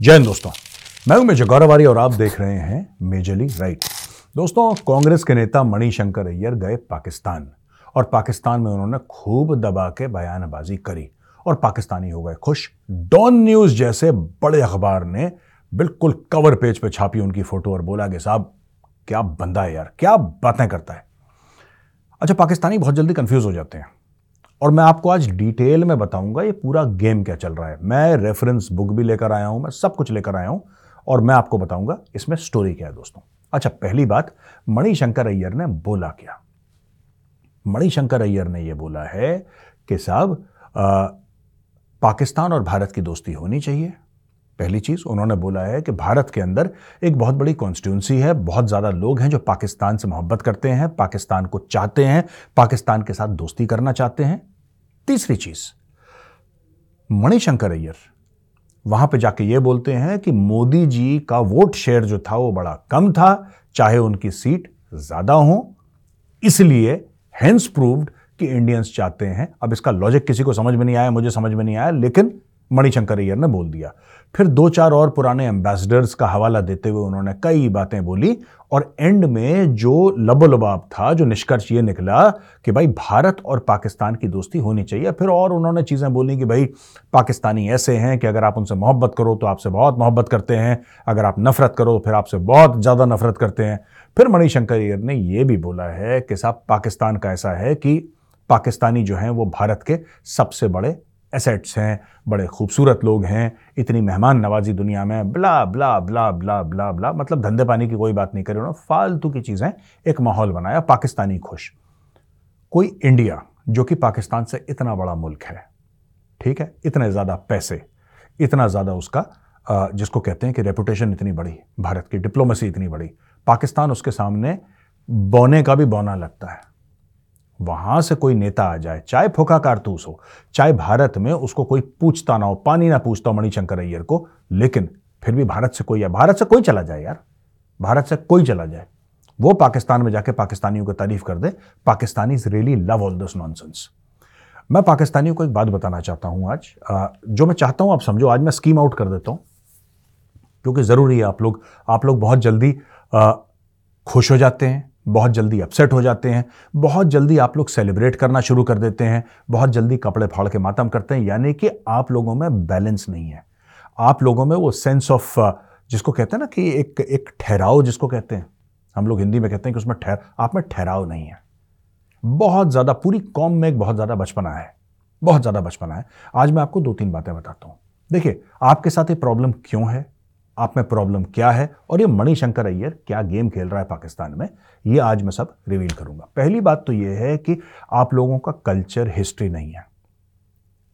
जय हिंद दोस्तों। मैं हूँ मेजर गौरवारी और आप देख रहे हैं मेजरली राइट। दोस्तों, कांग्रेस के नेता मणिशंकर अय्यर गए पाकिस्तान और पाकिस्तान में उन्होंने खूब दबा के बयानबाजी करी और पाकिस्तानी हो गए खुश। डॉन न्यूज़ जैसे बड़े अखबार ने बिल्कुल कवर पेज पे छापी उनकी फ़ोटो और बोला कि साहब, क्या बंदा है यार, क्या बातें करता है। अच्छा पाकिस्तानी बहुत जल्दी कंफ्यूज हो जाते हैं। और मैं आपको आज डिटेल में बताऊँगा ये पूरा गेम क्या चल रहा है। मैं रेफरेंस बुक भी लेकर आया हूँ, मैं सब कुछ लेकर आया हूँ और मैं आपको बताऊँगा इसमें स्टोरी क्या है दोस्तों। अच्छा पहली बात, मणिशंकर अय्यर ने बोला क्या? मणिशंकर अय्यर ने यह बोला है कि साहब पाकिस्तान और भारत की दोस्ती होनी चाहिए। पहली चीज़ उन्होंने बोला है कि भारत के अंदर एक बहुत बड़ी कॉन्स्टिट्यूंसी है। बहुत ज़्यादा लोग हैं जो पाकिस्तान से मोहब्बत करते हैं, पाकिस्तान को चाहते हैं, पाकिस्तान के साथ दोस्ती करना चाहते हैं। तीसरी चीज़, मणिशंकर अय्यर, वहाँ पे जाके ये बोलते हैं कि मोदी जी का वोट शेयर जो था वो बड़ा कम था, चाहे उनकी सीट ज़्यादा हो। इसलिए हेंस प्रूव्ड कि इंडियंस चाहते हैं। अब इसका लॉजिक किसी को समझ में नहीं आया, मुझे समझ में नहीं आया, लेकिन मणिशंकर अय्यर ने बोल दिया। फिर दो चार और पुराने एम्बेसडर्स का हवाला देते हुए उन्होंने कई बातें बोली और एंड में जो लबोलबाब था, जो निष्कर्ष ये निकला कि भाई भारत और पाकिस्तान की दोस्ती होनी चाहिए। फिर और उन्होंने चीज़ें बोली कि भाई पाकिस्तानी ऐसे हैं कि अगर आप उनसे मोहब्बत करो तो आपसे बहुत मोहब्बत करते हैं, अगर आप नफरत करो तो फिर आपसे बहुत ज़्यादा नफरत करते हैं। फिर मणिशंकर अय्यर ने यह भी बोला है कि साहब, पाकिस्तान का ऐसा है कि पाकिस्तानी जो हैं वो भारत के सबसे बड़े एसेट्स हैं, बड़े खूबसूरत लोग हैं, इतनी मेहमान नवाजी दुनिया में, blah blah blah blah blah blah मतलब धंधे पानी की कोई बात नहीं करी उन्होंने, फालतू की चीज़ें एक माहौल बनाया, पाकिस्तानी खुश। कोई इंडिया, जो कि पाकिस्तान से इतना बड़ा मुल्क है, ठीक है, इतने ज़्यादा पैसे, इतना ज़्यादा उसका जिसको कहते हैं कि रेपुटेशन इतनी बड़ी, भारत की डिप्लोमेसी इतनी बड़ी, पाकिस्तान उसके सामने, बोने का भी बौना लगता है। वहाँ से कोई नेता आ जाए, चाहे फुका कारतूस हो, चाहे भारत में उसको कोई पूछता ना हो, पानी ना पूछता हो मणिशंकर अय्यर को, लेकिन फिर भी भारत से कोई है भारत से कोई चला जाए यार, भारत से कोई चला जाए, वो पाकिस्तान में जाके पाकिस्तानियों को तारीफ़ कर दे, Pakistani really love all this nonsense मैं पाकिस्तानियों को एक बात बताना चाहता हूँ आज जो मैं चाहता हूँ आप समझो, आज मैं स्कीम आउट कर देता हूँ, क्योंकि ज़रूरी है आप लोग आप लोग बहुत जल्दी खुश हो जाते हैं बहुत जल्दी अपसेट हो जाते हैं, बहुत जल्दी आप लोग सेलिब्रेट करना शुरू कर देते हैं, बहुत जल्दी कपड़े फाड़ के मातम करते हैं, यानी कि आप लोगों में बैलेंस नहीं है। आप लोगों में वो सेंस ऑफ़ जिसको कहते हैं ना कि एक एक ठहराव जिसको कहते हैं। हम लोग हिंदी में कहते हैं कि उसमें ठहर, आप में ठहराव नहीं है। बहुत ज़्यादा, पूरी कॉम में एक बहुत ज़्यादा बचपना है। बहुत ज़्यादा बचपना है। आज मैं आपको दो तीन बातें बताता हूँ। देखिए, आपके साथ ये प्रॉब्लम क्यों है? आप में प्रॉब्लम क्या है? और ये मणिशंकर अय्यर क्या गेम खेल रहा है पाकिस्तान में? ये आज मैं सब रिवील करूँगा। पहली बात तो ये है कि आप लोगों का कल्चर हिस्ट्री नहीं है।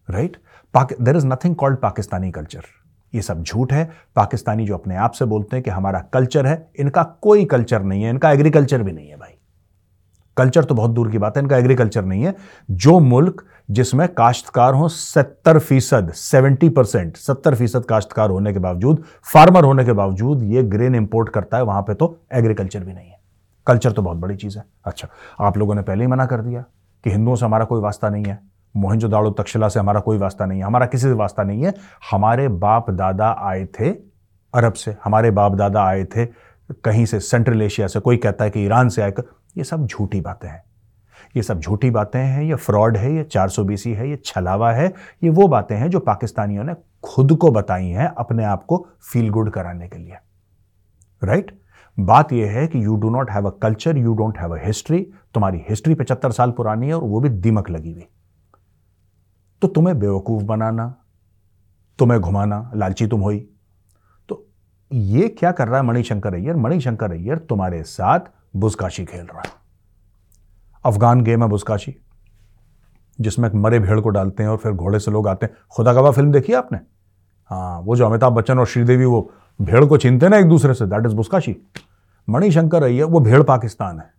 Right there is nothing called Pakistani culture ये सब झूठ है। पाकिस्तानी जो अपने आप से बोलते हैं कि हमारा कल्चर है, इनका कोई कल्चर नहीं है, इनका एग्रीकल्चर भी नहीं है भाई। कल्चर तो बहुत दूर की बात है, इनका एग्रीकल्चर नहीं है। जो मुल्क जिसमें काश्तकार हो, सत्तर फ़ीसद, सेवेंटी परसेंट, सत्तर फ़ीसद काश्तकार होने के बावजूद, फार्मर होने के बावजूद ये ग्रेन इंपोर्ट करता है, वहाँ पे तो एग्रीकल्चर भी नहीं है। कल्चर तो बहुत बड़ी चीज़ है। अच्छा आप लोगों ने पहले ही मना कर दिया कि हिंदुओं से हमारा कोई वास्ता नहीं है मोहनजोदाड़ो तक्षशिला से हमारा कोई वास्ता नहीं है, हमारा किसी से वास्ता नहीं है। हमारे बाप दादा आए थे अरब से, हमारे बाप दादा आए थे कहीं से, सेंट्रल एशिया से, कोई कहता है कि ईरान से आकर ये सब झूठी बातें हैं। ये सब झूठी बातें हैं, ये फ्रॉड है, ये चार सौ बीसी है, ये छलावा है, ये वो बातें हैं जो पाकिस्तानियों ने खुद को बताई हैं अपने आप को फील गुड कराने के लिए। Right right? बात यह है कि you do not have a culture you don't have a history तुम्हारी हिस्ट्री पचहत्तर साल पुरानी है और वो भी दिमक लगी हुई। तो तुम्हें बेवकूफ़ बनाना, तुम्हें घुमाना, लालची तुम हुई तो ये क्या कर रहा है मणिशंकर अय्यर? मणिशंकर अय्यर तुम्हारे साथ बुजकाशी खेल रहा है। अफगान गेम है बुजकाशी जिसमें मरे भेड़ को डालते हैं और फिर घोड़े से लोग आते हैं। खुदा गवा फ़िल्म देखी आपने? हाँ वो जो अमिताभ बच्चन और श्रीदेवी, वो भेड़ को छीनते ना एक दूसरे से that is buzkashi. Manishankar Aiyar वो भेड़ पाकिस्तान है।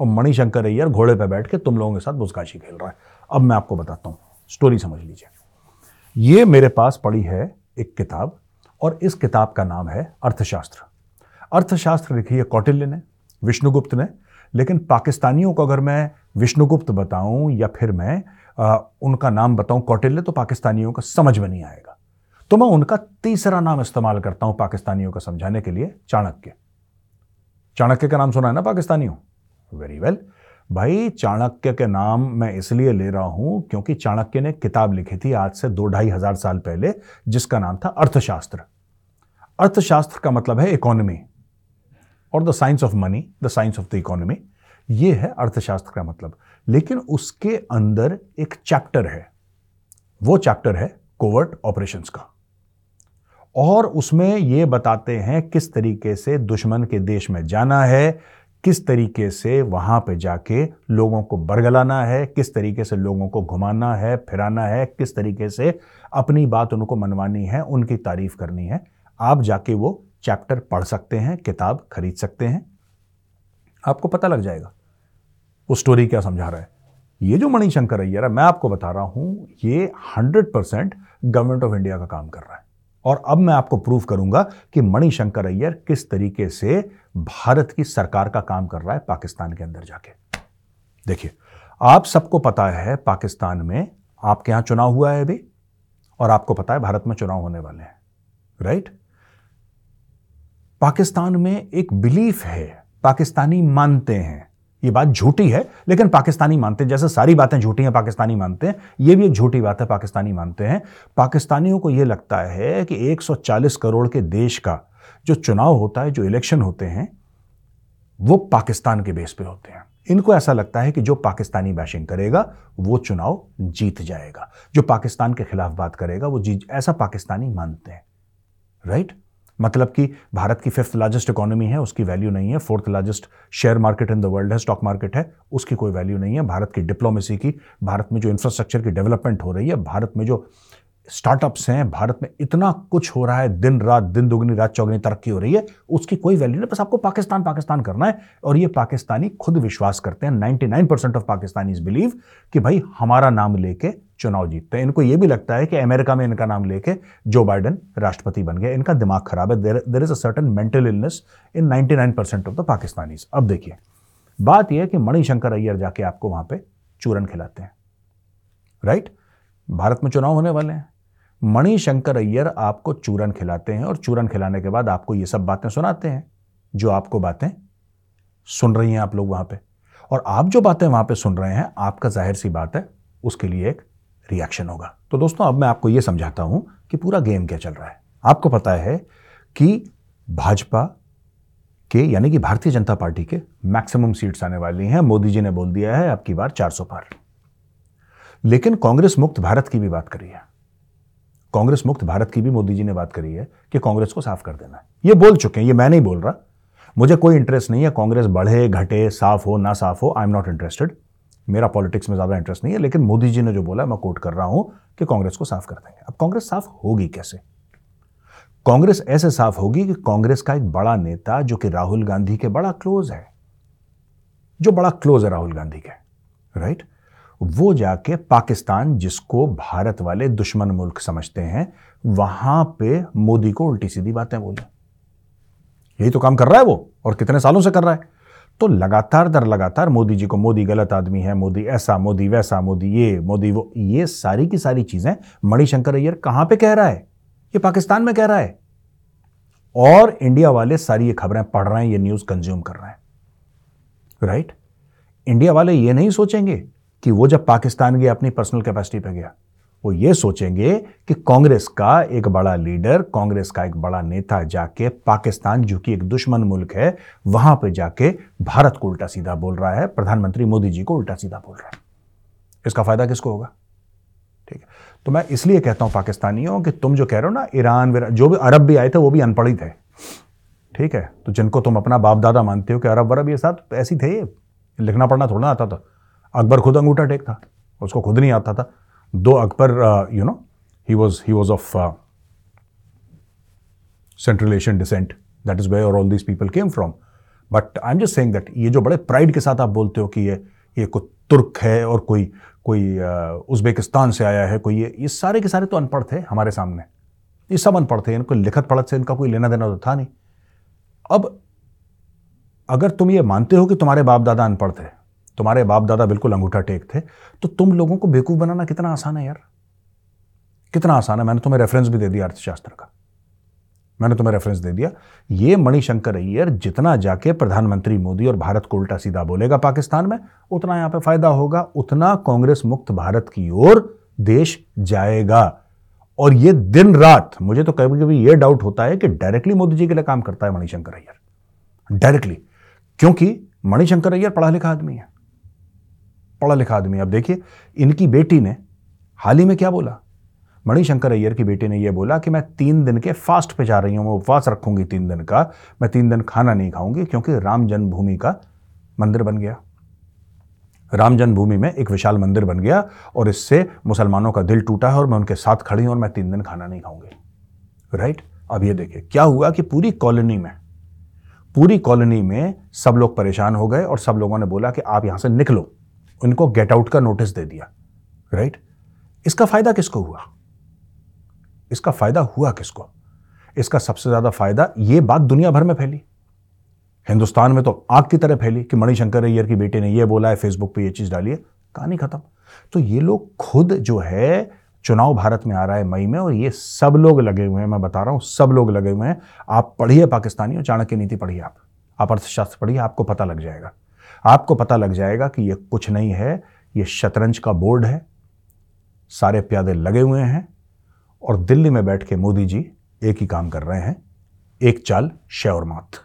और मणिशंकर अय्यर घोड़े पर बैठ के तुम लोगों के साथ बुस्काशी खेल रहा है। अब मैं आपको बताता हूँ स्टोरी समझ लीजिए। ये मेरे पास पड़ी है एक किताब, और इस किताब का नाम है अर्थशास्त्र। अर्थशास्त्र लिखी है कौटिल्य ने। विष्णुगुप्त ने। लेकिन पाकिस्तानियों को अगर मैं विष्णुगुप्त बताऊँ या फिर मैं आ, उनका नाम बताऊँ कौटिल्य तो पाकिस्तानियों को समझ में नहीं आएगा। तो मैं उनका तीसरा नाम इस्तेमाल करता हूँ पाकिस्तानियों को समझाने के लिए चाणक्य। चाणक्य का नाम सुना है ना पाकिस्तानियों? वेरी वेल भाई चाणक्य के नाम मैं इसलिए ले रहा हूँ क्योंकि चाणक्य ने किताब लिखी थी आज से दो ढाई हज़ार साल पहले जिसका नाम था अर्थशास्त्र। अर्थशास्त्र का मतलब है इकोनॉमी। और the science of money the science of the economy ये है अर्थशास्त्र का मतलब। लेकिन उसके अंदर एक चैप्टर है। वो चैप्टर है कोवर्ट ऑपरेशंस का। और उसमें ये बताते हैं किस तरीके से दुश्मन के देश में जाना है, किस तरीके से वहाँ पे जाके लोगों को बरगलाना है, किस तरीके से लोगों को घुमाना है, फिराना है, किस तरीके से अपनी बात उनको मनवानी है, उनकी तारीफ़ करनी है। आप जाके वो चैप्टर पढ़ सकते हैं, किताब खरीद सकते हैं। आपको पता लग जाएगा, वो स्टोरी क्या समझा रहा है। ये जो मणिशंकर अय्यर है, मैं आपको बता रहा हूँ, ये hundred percent government of India का काम कर रहा है। और अब मैं आपको प्रूव करूँगा कि मणिशंकर अय्यर किस तरीके से भारत की सरकार का काम कर रहा है पाकिस्तान के अंदर जाके। देखिए, आप सबको पता है पाकिस्तान में आपके यहाँ चुनाव हुआ है अभी, और आपको पता है भारत में चुनाव होने वाले हैं, राइट? पाकिस्तान में एक बिलीफ है, पाकिस्तानी मानते हैं। ये बात झूठी है, लेकिन पाकिस्तानी मानते हैं। जैसे सारी बातें झूठी हैं, पाकिस्तानी मानते हैं। ये भी एक झूठी बात है, पाकिस्तानी मानते हैं। पाकिस्तानियों को ये लगता है कि 140 करोड़ के देश का जो चुनाव होता है, जो इलेक्शन होते हैं, वो पाकिस्तान के बेस पे होते हैं। इनको ऐसा लगता है कि जो पाकिस्तानी बैशिंग करेगा, वो चुनाव जीत जाएगा। जो पाकिस्तान के खिलाफ बात करेगा, वो जीत, ऐसा पाकिस्तानी मानते हैं। राइट मतलब कि भारत की फिफ्थ लार्जेस्ट इकोनॉमी है, उसकी वैल्यू नहीं है fourth largest share market in the world है स्टॉक मार्केट है, उसकी कोई वैल्यू नहीं है। भारत की डिप्लोमेसी की, भारत में जो इंफ्रास्ट्रक्चर की डेवलपमेंट हो रही है, भारत में जो स्टार्टअप्स हैं, भारत में इतना कुछ हो रहा है, दिन रात दिन दुगनी, रात चौगनी तरक्की हो रही है, उसकी कोई वैल्यू नहीं, बस आपको पाकिस्तान पाकिस्तान करना है। और ये पाकिस्तानी खुद विश्वास करते हैं 99 परसेंट ऑफ़ पाकिस्तानी बिलीव कि भाई हमारा नाम लेके चुनाव जीतते हैं। इनको ये भी लगता है कि अमेरिका में इनका नाम लेके जो बाइडन राष्ट्रपति बन गए, इनका दिमाग खराब है। There is a certain mental illness in 99 percent of the Pakistanis अब देखिए, बात यह है कि मणिशंकर अय्यर जाके आपको वहाँ पे चूरन खिलाते हैं। राइट भारत में चुनाव होने वाले हैं। मणिशंकर अय्यर आपको चूरन खिलाते हैं और चूरन खिलाने के बाद आपको ये सब बातें सुनाते हैं, जो आपको बातें सुन रही हैं आप लोग वहाँ पे। और आप जो बातें वहाँ पे सुन रहे हैं, आपका ज़ाहिर सी बात है, उसके लिए एक रिएक्शन होगा। तो दोस्तों, अब मैं आपको यह समझाता हूँ कि पूरा गेम क्या चल रहा है। आपको पता है कि भाजपा के, यानी कि भारतीय जनता पार्टी के मैक्सिमम सीट्स आने वाली हैं। मोदी जी ने बोल दिया है अब की बार 400 पार। लेकिन कांग्रेस मुक्त भारत की भी बात करी है। कांग्रेस मुक्त भारत की भी मोदी जी ने बात करी है कि कांग्रेस को साफ़ कर देना है। ये बोल चुके हैं, ये मैं नहीं बोल रहा। मुझे कोई इंटरेस्ट नहीं है, कांग्रेस बढ़े, घटे, साफ़ हो, ना साफ़ हो आई एम नॉट इंटरेस्टेड मेरा पॉलिटिक्स में ज़्यादा इंटरेस्ट नहीं है, लेकिन मोदी जी ने जो बोला मैं कोट कर रहा हूँ कि कांग्रेस को साफ़ कर देंगे। अब कांग्रेस साफ़ होगी कैसे? कांग्रेस ऐसे साफ़ होगी कि कांग्रेस का एक बड़ा नेता, जो कि राहुल गांधी के बड़ा क्लोज है, जो बड़ा क्लोज है राहुल गांधी के राइट वो जाके पाकिस्तान, जिसको भारत वाले दुश्मन मुल्क समझते हैं, वहाँ पे मोदी को उल्टी सीधी बातें बोले यही तो काम कर रहा है वो, और कितने सालों से कर रहा है। तो लगातार दर लगातार मोदी जी को, मोदी गलत आदमी है, मोदी ऐसा, मोदी वैसा, मोदी ये, मोदी वो, ये सारी की सारी चीज़ें मणिशंकर अय्यर कहाँ पे कह रहा है? ये पाकिस्तान में कह रहा है। और इंडिया वाले सारी ये खबरें पढ़ रहे हैं, ये न्यूज़ कंज्यूम कर रहे हैं। राइट? इंडिया वाले ये नहीं सोचेंगे कि वो जब पाकिस्तान गया, अपनी पर्सनल कैपेसिटी पे गया वो ये सोचेंगे कि कांग्रेस का एक बड़ा लीडर, कांग्रेस का एक बड़ा नेता जाके पाकिस्तान, जो कि एक दुश्मन मुल्क है, वहाँ पे जाके भारत को उल्टा सीधा बोल रहा है, प्रधानमंत्री मोदी जी को उल्टा सीधा बोल रहा है। इसका फ़ायदा किसको होगा? ठीक है। तो मैं इसलिए कहता हूँ पाकिस्तानियों कि तुम जो कह रहे हो ना, ईरान जो भी अरब भी आए थे, वो भी अनपढ़ थे ठीक है? तो जिनको तुम अपना बाप दादा मानते हो कि अरब वरब ये साथ ऐसी थे, लिखना पढ़ना थोड़ा आता था। अकबर खुद अंगूठा टेक था उसको खुद नहीं आता था। दो Akbar you know he was he was of central Asian descent that is where all these people came from but I am just saying that ये जो बड़े प्राइड के साथ आप बोलते हो कि ये ये कोई तुर्क है और कोई कोई uh, उज्बेकिस्तान से आया है कोई ये ये सारे के सारे तो अनपढ़ थे हमारे सामने। ये सब अनपढ़ थे इनको लिखत पढ़त से इनका कोई लेना देना तो था नहीं। अब अगर तुम ये मानते हो कि तुम्हारे बाप दादा अनपढ़ थे तुम्हारे बाप दादा बिल्कुल अंगूठा टेक थे। तो तुम लोगों को बेवकूफ़ बनाना कितना आसान है यार? कितना आसान है? मैंने तुम्हें रेफरेंस भी दे दिया अर्थशास्त्र का। मैंने तुम्हें रेफरेंस दे दिया। ये मणिशंकर अय्यर जितना जाके प्रधानमंत्री मोदी और भारत को उल्टा सीधा बोलेगा पाकिस्तान में, उतना यहाँ पे फ़ायदा होगा। उतना कांग्रेस मुक्त भारत की ओर देश जाएगा। और ये दिन रात, मुझे तो कभी कभी ये डाउट होता है कि डायरेक्टली मोदी जी के लिए काम करता है मणिशंकर अय्यर। डायरेक्टली क्योंकि मणिशंकर अय्यर पढ़ा लिखा आदमी है। पढ़ा लिखा आदमी अब देखिए, इनकी बेटी ने हाल ही में क्या बोला? मणिशंकर अय्यर की बेटी ने यह बोला कि मैं तीन दिन के फास्ट पे जा रही हूँ, मैं उपवास रखूँगी तीन दिन का, मैं तीन दिन खाना नहीं खाऊँगी क्योंकि राम जन्मभूमि का मंदिर बन गया। राम जन्मभूमि में एक विशाल मंदिर बन गया और इससे मुसलमानों का दिल टूटा है और मैं उनके साथ खड़ी हूँ और मैं तीन दिन खाना नहीं खाऊँगी। राइट? अब ये देखिए, क्या हुआ कि पूरी कॉलोनी में, पूरी कॉलोनी में सब लोग परेशान हो गए और सब लोगों ने बोला कि आप यहाँ से निकलो। उनको गेट आउट का नोटिस दे दिया राइट इसका फ़ायदा किसको हुआ? इसका फ़ायदा हुआ किसको? इसका सबसे ज़्यादा फ़ायदा यह बात दुनिया भर में फैली। हिंदुस्तान में तो आग की तरह फैली कि मणिशंकर अय्यर की बेटे ने यह बोला है फेसबुक पे ये चीज़ डाली है, कहानी खत्म। तो ये लोग खुद जो है, चुनाव भारत में आ रहा है मई में और ये सब लोग लगे हुए हैं, मैं बता रहा हूँ, सब लोग लगे हुए हैं। आप पढ़िए पाकिस्तानी और चाणक्य नीति पढ़िए आप अर्थशास्त्र पढ़िए, आपको पता लग जाएगा। आपको पता लग जाएगा कि यह कुछ नहीं है, ये शतरंज का बोर्ड है, सारे प्यादे लगे हुए हैं और दिल्ली में बैठ के मोदी जी एक ही काम कर रहे हैं, एक चाल शे और मात